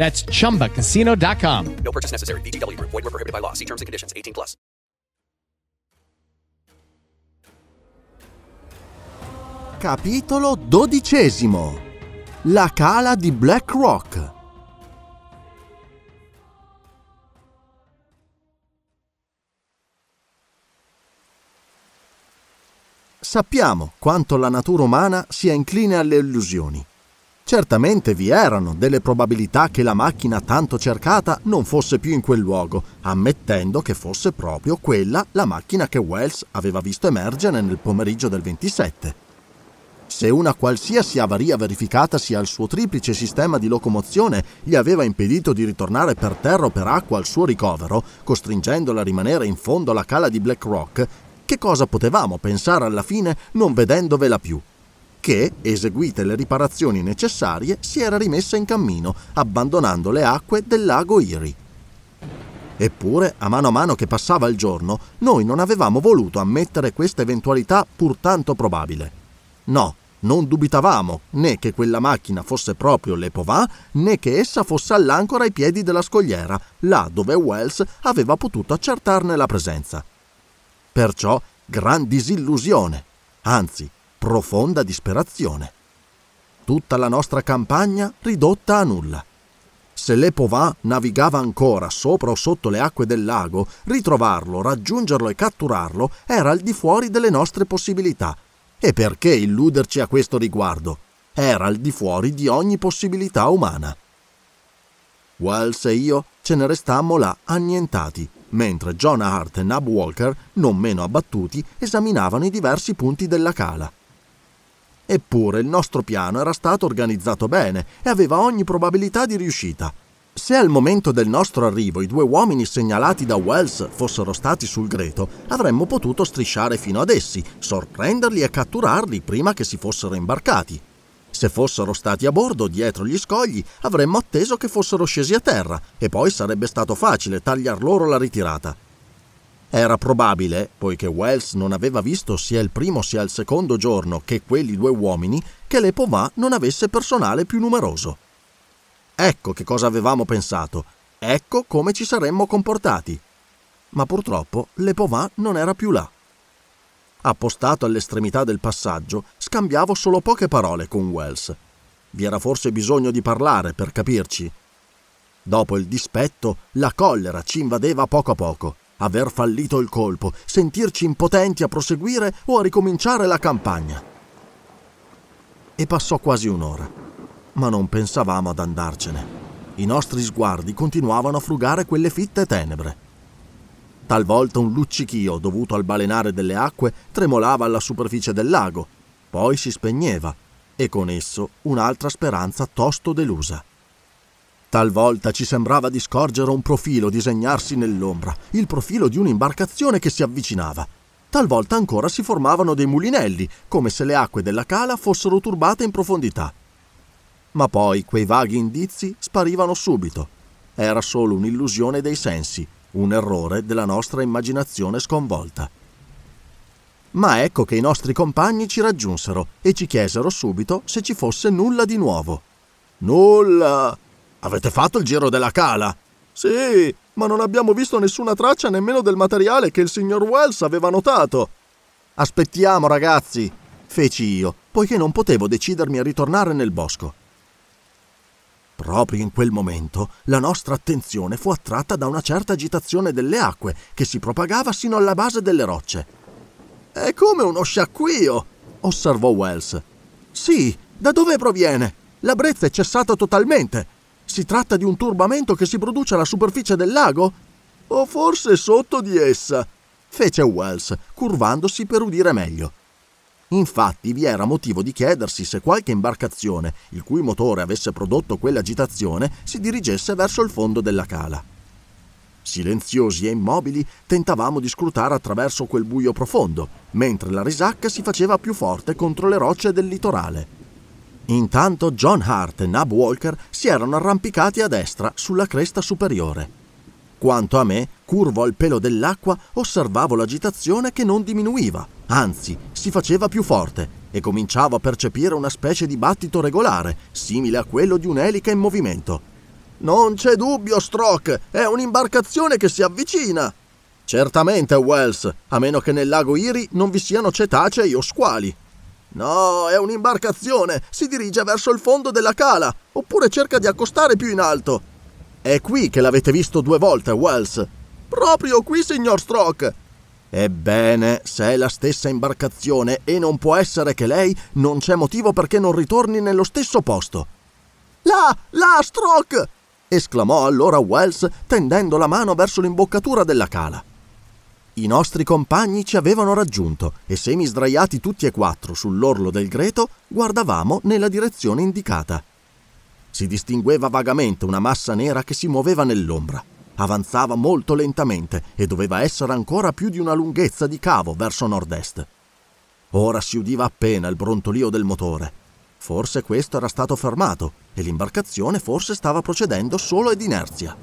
That's chumbacasino.com. No purchase necessary. VGW Group. Void were prohibited by law. See terms and conditions. 18 plus. Capitolo dodicesimo La cala di Black Rock Sappiamo quanto la natura umana sia incline alle illusioni. Certamente vi erano delle probabilità che la macchina tanto cercata non fosse più in quel luogo, ammettendo che fosse proprio quella la macchina che Wells aveva visto emergere nel pomeriggio del 27. Se una qualsiasi avaria verificatasi al suo triplice sistema di locomozione gli aveva impedito di ritornare per terra o per acqua al suo ricovero, costringendola a rimanere in fondo alla cala di Black Rock, che cosa potevamo pensare alla fine non vedendovela più? Che, eseguite le riparazioni necessarie, si era rimessa in cammino, abbandonando le acque del lago Erie. Eppure, a mano a mano che passava il giorno, noi non avevamo voluto ammettere questa eventualità pur tanto probabile. No, non dubitavamo né che quella macchina fosse proprio l'Epovin, né che essa fosse all'ancora ai piedi della scogliera, là dove Wells aveva potuto accertarne la presenza. Perciò gran disillusione, anzi profonda disperazione. Tutta la nostra campagna ridotta a nulla. Se l'Epovin navigava ancora sopra o sotto le acque del lago, ritrovarlo, raggiungerlo e catturarlo era al di fuori delle nostre possibilità. E perché illuderci a questo riguardo? Era al di fuori di ogni possibilità umana. Wells e io ce ne restammo là annientati, mentre John Hart e Nab Walker, non meno abbattuti, esaminavano i diversi punti della cala. Eppure il nostro piano era stato organizzato bene e aveva ogni probabilità di riuscita. Se al momento del nostro arrivo i due uomini segnalati da Wells fossero stati sul greto, avremmo potuto strisciare fino ad essi, sorprenderli e catturarli prima che si fossero imbarcati. Se fossero stati a bordo dietro gli scogli, avremmo atteso che fossero scesi a terra e poi sarebbe stato facile tagliar loro la ritirata. Era probabile, poiché Wells non aveva visto sia il primo sia il secondo giorno che quelli due uomini, che l'Epovin non avesse personale più numeroso. Ecco che cosa avevamo pensato, ecco come ci saremmo comportati. Ma purtroppo l'Epovin non era più là. Appostato all'estremità del passaggio, scambiavo solo poche parole con Wells. Vi era forse bisogno di parlare per capirci. Dopo il dispetto, la collera ci invadeva poco a poco. Aver fallito il colpo, sentirci impotenti a proseguire o a ricominciare la campagna. E passò quasi un'ora, ma non pensavamo ad andarcene. I nostri sguardi continuavano a frugare quelle fitte tenebre. Talvolta un luccichio dovuto al balenare delle acque tremolava alla superficie del lago, poi si spegneva e con esso un'altra speranza tosto delusa. Talvolta ci sembrava di scorgere un profilo disegnarsi nell'ombra, il profilo di un'imbarcazione che si avvicinava. Talvolta ancora si formavano dei mulinelli, come se le acque della cala fossero turbate in profondità. Ma poi quei vaghi indizi sparivano subito. Era solo un'illusione dei sensi, un errore della nostra immaginazione sconvolta. Ma ecco che i nostri compagni ci raggiunsero e ci chiesero subito se ci fosse nulla di nuovo. Nulla! Avete fatto il giro della cala? Sì, ma non abbiamo visto nessuna traccia nemmeno del materiale che il signor Wells aveva notato. Aspettiamo, ragazzi, feci io, poiché non potevo decidermi a ritornare nel bosco. Proprio in quel momento la nostra attenzione fu attratta da una certa agitazione delle acque che si propagava sino alla base delle rocce. È come uno sciacquio, osservò Wells. Sì, da dove proviene? La brezza è cessata totalmente. Si tratta di un turbamento che si produce alla superficie del lago? O forse sotto di essa? fece Wells, curvandosi per udire meglio. Infatti vi era motivo di chiedersi se qualche imbarcazione, il cui motore avesse prodotto quell'agitazione, si dirigesse verso il fondo della cala. Silenziosi e immobili tentavamo di scrutare attraverso quel buio profondo, mentre la risacca si faceva più forte contro le rocce del litorale. Intanto John Hart e Nab Walker si erano arrampicati a destra sulla cresta superiore. Quanto a me, curvo al pelo dell'acqua, osservavo l'agitazione che non diminuiva, anzi si faceva più forte e cominciavo a percepire una specie di battito regolare, simile a quello di un'elica in movimento. Non c'è dubbio, Stroke, è un'imbarcazione che si avvicina. Certamente, Wells, a meno che nel lago Iri non vi siano cetacei o squali. No, è un'imbarcazione, si dirige verso il fondo della cala, oppure cerca di accostare più in alto. È qui che l'avete visto due volte, Wells. Proprio qui, signor Stroke. Ebbene, se è la stessa imbarcazione e non può essere che lei, non c'è motivo perché non ritorni nello stesso posto. Là, là, Stroke! esclamò allora Wells tendendo la mano verso l'imboccatura della cala. I nostri compagni ci avevano raggiunto e semi sdraiati tutti e quattro sull'orlo del greto, guardavamo nella direzione indicata. Si distingueva vagamente una massa nera che si muoveva nell'ombra. Avanzava molto lentamente e doveva essere ancora più di una lunghezza di cavo verso nord-est. Ora si udiva appena il brontolio del motore. Forse questo era stato fermato e l'imbarcazione forse stava procedendo solo ad inerzia.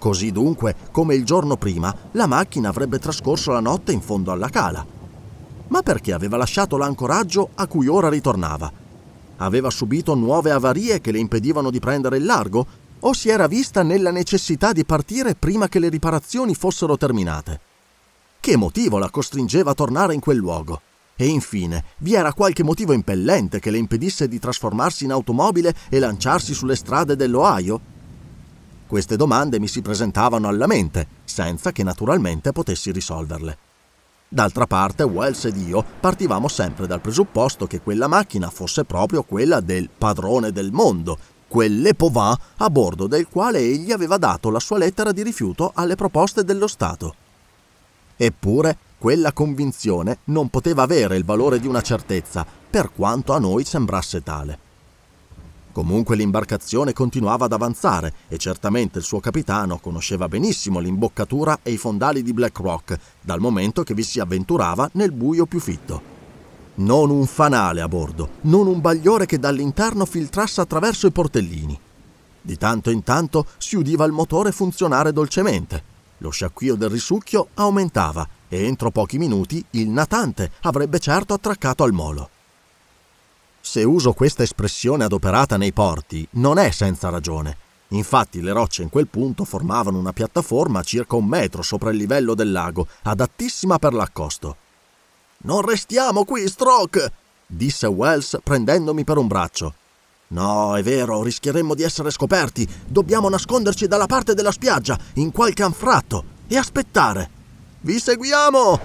Così dunque, come il giorno prima, la macchina avrebbe trascorso la notte in fondo alla cala. Ma perché aveva lasciato l'ancoraggio a cui ora ritornava? Aveva subito nuove avarie che le impedivano di prendere il largo? O si era vista nella necessità di partire prima che le riparazioni fossero terminate? Che motivo la costringeva a tornare in quel luogo? E infine, vi era qualche motivo impellente che le impedisse di trasformarsi in automobile e lanciarsi sulle strade dell'Ohio? Queste domande mi si presentavano alla mente, senza che naturalmente potessi risolverle. D'altra parte, Wells ed io partivamo sempre dal presupposto che quella macchina fosse proprio quella del padrone del mondo, quel Povin a bordo del quale egli aveva dato la sua lettera di rifiuto alle proposte dello Stato. Eppure, quella convinzione non poteva avere il valore di una certezza, per quanto a noi sembrasse tale. Comunque l'imbarcazione continuava ad avanzare e certamente il suo capitano conosceva benissimo l'imboccatura e i fondali di Black Rock, dal momento che vi si avventurava nel buio più fitto. Non un fanale a bordo, non un bagliore che dall'interno filtrasse attraverso i portellini. Di tanto in tanto si udiva il motore funzionare dolcemente. Lo sciacquio del risucchio aumentava e entro pochi minuti il natante avrebbe certo attraccato al molo. Se uso questa espressione adoperata nei porti, non è senza ragione. Infatti le rocce in quel punto formavano una piattaforma circa un metro sopra il livello del lago, adattissima per l'accosto. Non restiamo qui, Stroke! disse Wells prendendomi per un braccio. No, è vero, rischieremmo di essere scoperti. Dobbiamo nasconderci dalla parte della spiaggia, in qualche anfratto, e aspettare. Vi seguiamo!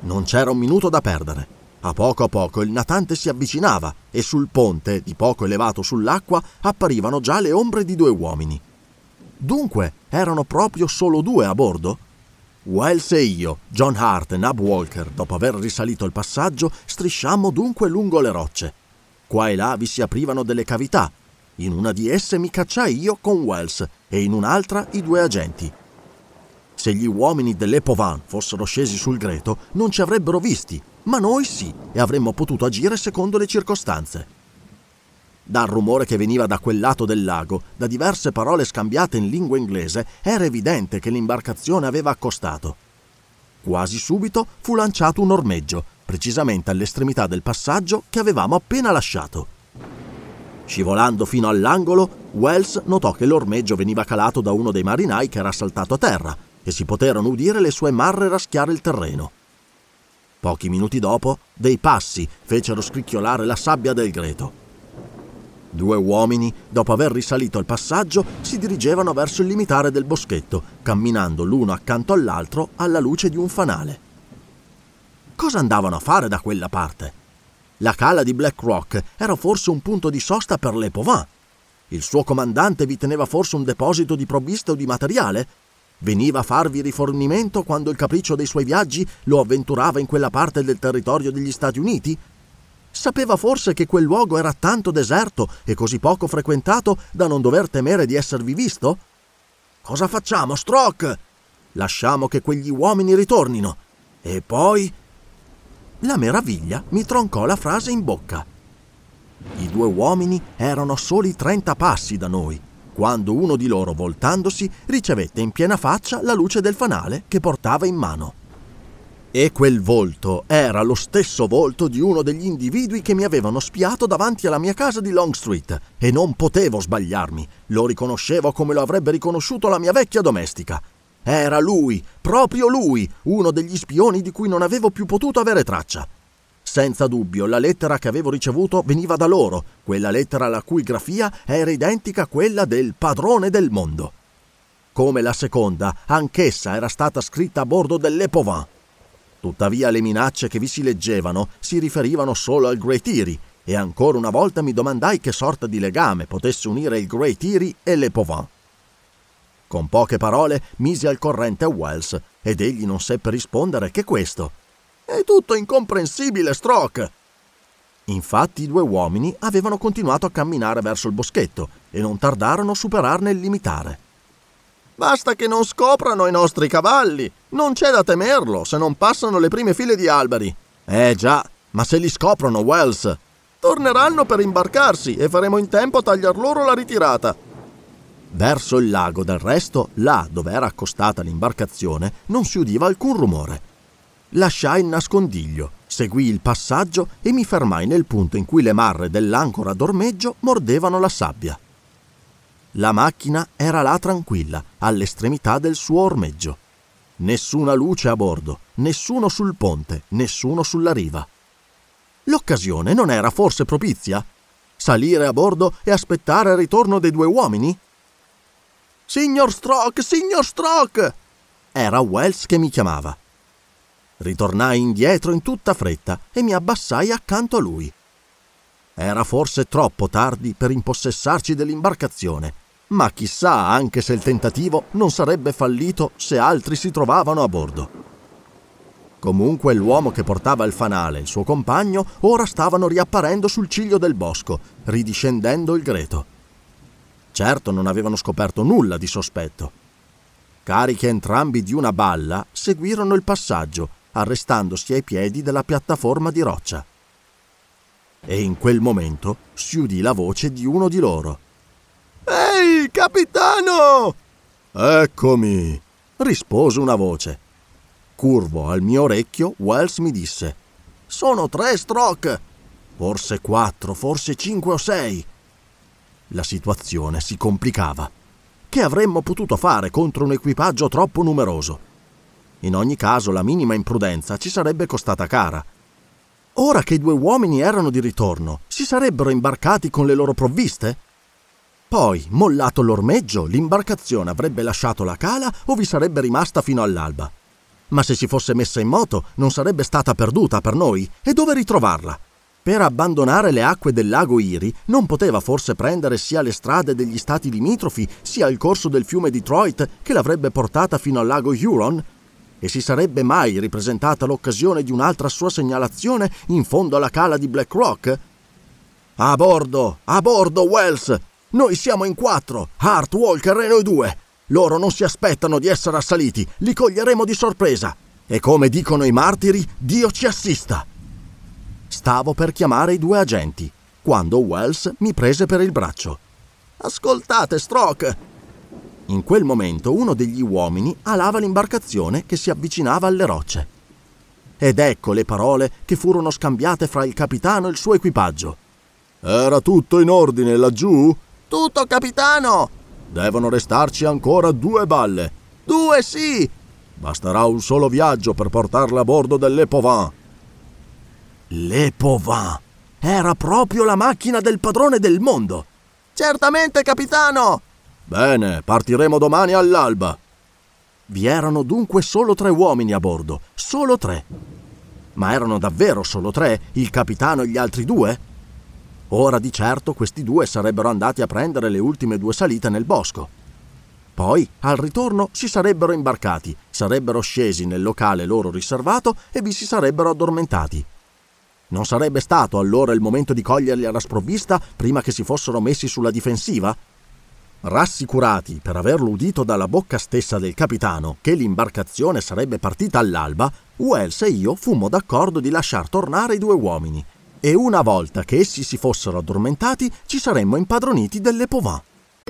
Non c'era un minuto da perdere. A poco a poco il natante si avvicinava e sul ponte, di poco elevato sull'acqua, apparivano già le ombre di due uomini. Dunque, erano proprio solo due a bordo? Wells e io, John Hart e Nab Walker, dopo aver risalito il passaggio, strisciammo dunque lungo le rocce. Qua e là vi si aprivano delle cavità. In una di esse mi cacciai io con Wells e in un'altra i due agenti. Se gli uomini dell'Epovan fossero scesi sul greto, non ci avrebbero visti, ma noi sì, e avremmo potuto agire secondo le circostanze. Dal rumore che veniva da quel lato del lago, da diverse parole scambiate in lingua inglese, era evidente che l'imbarcazione aveva accostato. Quasi subito fu lanciato un ormeggio, precisamente all'estremità del passaggio che avevamo appena lasciato. Scivolando fino all'angolo, Wells notò che l'ormeggio veniva calato da uno dei marinai che era saltato a terra e si poterono udire le sue marre raschiare il terreno. Pochi minuti dopo, dei passi fecero scricchiolare la sabbia del greto. Due uomini, dopo aver risalito il passaggio, si dirigevano verso il limitare del boschetto, camminando l'uno accanto all'altro alla luce di un fanale. Cosa andavano a fare da quella parte? La cala di Black Rock era forse un punto di sosta per le Pauvin. Il suo comandante vi teneva forse un deposito di provviste o di materiale? Veniva a farvi rifornimento quando il capriccio dei suoi viaggi lo avventurava in quella parte del territorio degli Stati Uniti? Sapeva forse che quel luogo era tanto deserto e così poco frequentato da non dover temere di esservi visto? Cosa facciamo, Stroke? Lasciamo che quegli uomini ritornino. E poi... La meraviglia mi troncò la frase in bocca. I due uomini erano soli trenta passi da noi, quando uno di loro, voltandosi, ricevette in piena faccia la luce del fanale che portava in mano. E quel volto era lo stesso volto di uno degli individui che mi avevano spiato davanti alla mia casa di Long Street e non potevo sbagliarmi. Lo riconoscevo come lo avrebbe riconosciuto la mia vecchia domestica. Era lui, proprio lui, uno degli spioni di cui non avevo più potuto avere traccia. Senza dubbio, la lettera che avevo ricevuto veniva da loro, quella lettera la cui grafia era identica a quella del padrone del mondo. Come la seconda, anch'essa era stata scritta a bordo dell'Epovan. Tuttavia le minacce che vi si leggevano si riferivano solo al Great Eerie e ancora una volta mi domandai che sorta di legame potesse unire il Great Eerie e le Pauvin. Con poche parole misi al corrente Wells ed egli non seppe rispondere che questo. È tutto incomprensibile, Stroke! Infatti i due uomini avevano continuato a camminare verso il boschetto e non tardarono a superarne il limitare. Basta che non scoprano i nostri cavalli. Non c'è da temerlo se non passano le prime file di alberi. Eh già, ma se li scoprono, Wells. Torneranno per imbarcarsi e faremo in tempo a tagliar loro la ritirata. Verso il lago, del resto, là dove era accostata l'imbarcazione, non si udiva alcun rumore. Lasciai il nascondiglio, seguii il passaggio e mi fermai nel punto in cui le marre dell'ancora d'ormeggio mordevano la sabbia. La macchina era là tranquilla, all'estremità del suo ormeggio. Nessuna luce a bordo, nessuno sul ponte, nessuno sulla riva. L'occasione non era forse propizia? Salire a bordo e aspettare il ritorno dei due uomini? Signor Stroke, signor Stroke! Era Wells che mi chiamava. Ritornai indietro in tutta fretta e mi abbassai accanto a lui. Era forse troppo tardi per impossessarci dell'imbarcazione ma chissà anche se il tentativo non sarebbe fallito se altri si trovavano a bordo. Comunque l'uomo che portava il fanale e il suo compagno ora stavano riapparendo sul ciglio del bosco, ridiscendendo il greto. Certo non avevano scoperto nulla di sospetto. Carichi entrambi di una balla, seguirono il passaggio, arrestandosi ai piedi della piattaforma di roccia. E in quel momento si udì la voce di uno di loro. Ehi, capitano! Eccomi, rispose una voce. Curvo al mio orecchio, Wells mi disse: Sono tre stroke. Forse quattro, forse cinque o sei. La situazione si complicava. Che avremmo potuto fare contro un equipaggio troppo numeroso? In ogni caso, la minima imprudenza ci sarebbe costata cara. Ora che i due uomini erano di ritorno, si sarebbero imbarcati con le loro provviste? Poi, mollato l'ormeggio, l'imbarcazione avrebbe lasciato la cala o vi sarebbe rimasta fino all'alba. Ma se si fosse messa in moto, non sarebbe stata perduta per noi? E dove ritrovarla? Per abbandonare le acque del lago Iri non poteva forse prendere sia le strade degli stati limitrofi sia il corso del fiume Detroit che l'avrebbe portata fino al lago Huron? E si sarebbe mai ripresentata l'occasione di un'altra sua segnalazione in fondo alla cala di Black Rock? A bordo, a bordo, Wells! Noi siamo in quattro, Hart, Walker e noi due. Loro non si aspettano di essere assaliti, li coglieremo di sorpresa. E come dicono i martiri, Dio ci assista. Stavo per chiamare i due agenti, quando Wells mi prese per il braccio. Ascoltate, Stroke! In quel momento uno degli uomini alava l'imbarcazione che si avvicinava alle rocce. Ed ecco le parole che furono scambiate fra il capitano e il suo equipaggio. Era tutto in ordine laggiù? Tutto, capitano! Devono restarci ancora due balle. Due, sì! Basterà un solo viaggio per portarle a bordo dell'Epovan. L'Epovan! Era proprio la macchina del padrone del mondo. Certamente, capitano! Bene, partiremo domani all'alba. Vi erano dunque solo tre uomini a bordo, solo tre. Ma erano davvero solo tre, il capitano e gli altri due? Ora di certo questi due sarebbero andati a prendere le ultime due salite nel bosco. Poi, al ritorno, si sarebbero imbarcati, sarebbero scesi nel locale loro riservato e vi si sarebbero addormentati. Non sarebbe stato allora il momento di coglierli alla sprovvista prima che si fossero messi sulla difensiva? Rassicurati per averlo udito dalla bocca stessa del capitano che l'imbarcazione sarebbe partita all'alba, Wells e io fummo d'accordo di lasciar tornare i due uomini e una volta che essi si fossero addormentati ci saremmo impadroniti delle Povin.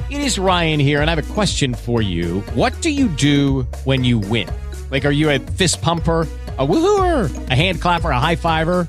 It is Ryan here, and I have a question for you. What do you do when you win? Like, are you a fist pumper? a woohooer, a hand clapper, a high fiver.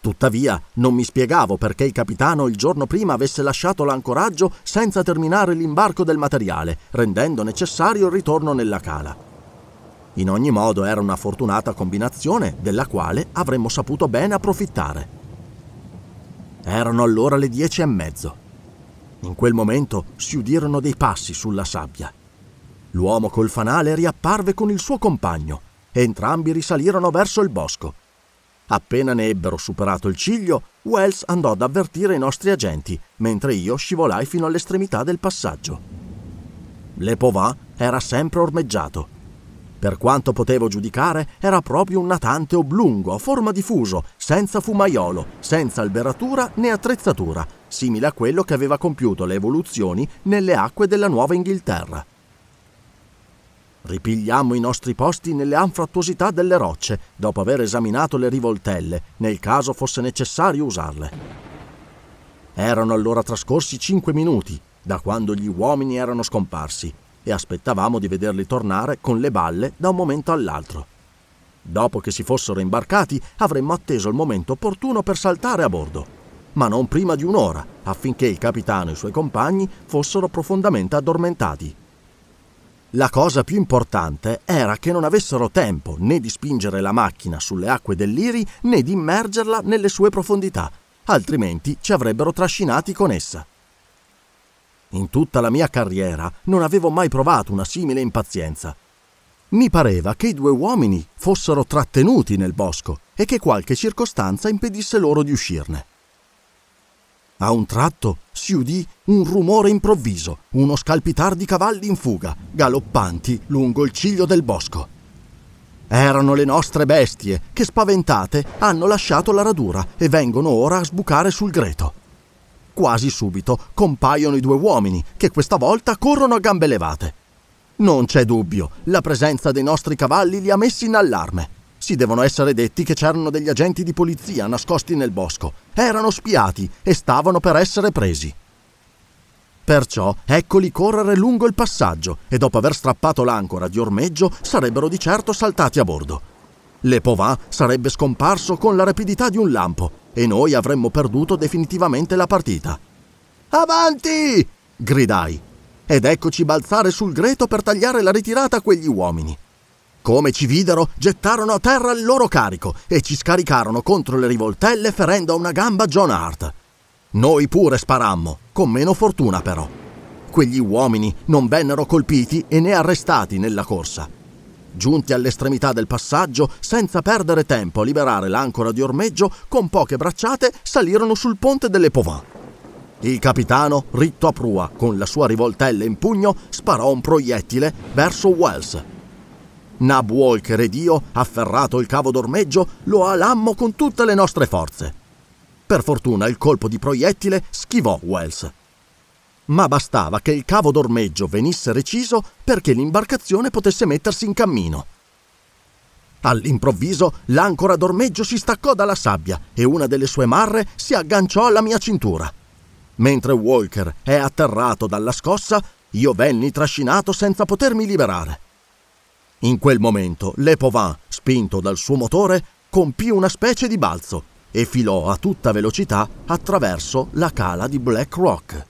Tuttavia, non mi spiegavo perché il capitano il giorno prima avesse lasciato l'ancoraggio senza terminare l'imbarco del materiale, rendendo necessario il ritorno nella cala. In ogni modo era una fortunata combinazione della quale avremmo saputo bene approfittare. Erano allora le dieci e mezzo. In quel momento si udirono dei passi sulla sabbia. L'uomo col fanale riapparve con il suo compagno e entrambi risalirono verso il bosco. Appena ne ebbero superato il ciglio, Wells andò ad avvertire i nostri agenti, mentre io scivolai fino all'estremità del passaggio. Le Povin era sempre ormeggiato. Per quanto potevo giudicare, era proprio un natante oblungo a forma di fuso, senza fumaiolo, senza alberatura né attrezzatura, simile a quello che aveva compiuto le evoluzioni nelle acque della Nuova Inghilterra. Ripigliammo i nostri posti nelle anfrattuosità delle rocce, dopo aver esaminato le rivoltelle, nel caso fosse necessario usarle. Erano allora trascorsi cinque minuti da quando gli uomini erano scomparsi e aspettavamo di vederli tornare con le balle da un momento all'altro. Dopo che si fossero imbarcati avremmo atteso il momento opportuno per saltare a bordo, ma non prima di un'ora, affinché il capitano e i suoi compagni fossero profondamente addormentati. La cosa più importante era che non avessero tempo né di spingere la macchina sulle acque dell'Iri né di immergerla nelle sue profondità, altrimenti ci avrebbero trascinati con essa. In tutta la mia carriera non avevo mai provato una simile impazienza. Mi pareva che i due uomini fossero trattenuti nel bosco e che qualche circostanza impedisse loro di uscirne. A un tratto si udì un rumore improvviso, uno scalpitar di cavalli in fuga, galoppanti lungo il ciglio del bosco. Erano le nostre bestie che, spaventate, hanno lasciato la radura e vengono ora a sbucare sul greto. Quasi subito compaiono i due uomini che questa volta corrono a gambe levate. Non c'è dubbio, la presenza dei nostri cavalli li ha messi in allarme. Si devono essere detti che c'erano degli agenti di polizia nascosti nel bosco. Erano spiati e stavano per essere presi. Perciò eccoli correre lungo il passaggio e dopo aver strappato l'ancora di ormeggio sarebbero di certo saltati a bordo. Le Povin sarebbe scomparso con la rapidità di un lampo e noi avremmo perduto definitivamente la partita. Avanti! gridai. Ed eccoci balzare sul greto per tagliare la ritirata a quegli uomini. Come ci videro, gettarono a terra il loro carico e ci scaricarono contro le rivoltelle ferendo a una gamba John Hart. Noi pure sparammo, con meno fortuna però. Quegli uomini non vennero colpiti e né arrestati nella corsa. Giunti all'estremità del passaggio, senza perdere tempo a liberare l'ancora di ormeggio, con poche bracciate salirono sul ponte delle Povin. Il capitano, ritto a prua, con la sua rivoltella in pugno, sparò un proiettile verso Wells Nab Walker ed io, afferrato il cavo d'ormeggio, lo alammo con tutte le nostre forze. Per fortuna il colpo di proiettile schivò Wells. Ma bastava che il cavo d'ormeggio venisse reciso perché l'imbarcazione potesse mettersi in cammino. All'improvviso l'ancora d'ormeggio si staccò dalla sabbia e una delle sue marre si agganciò alla mia cintura. Mentre Walker è atterrato dalla scossa, io venni trascinato senza potermi liberare. In quel momento, l'Epovin, spinto dal suo motore, compì una specie di balzo e filò a tutta velocità attraverso la cala di Black Rock.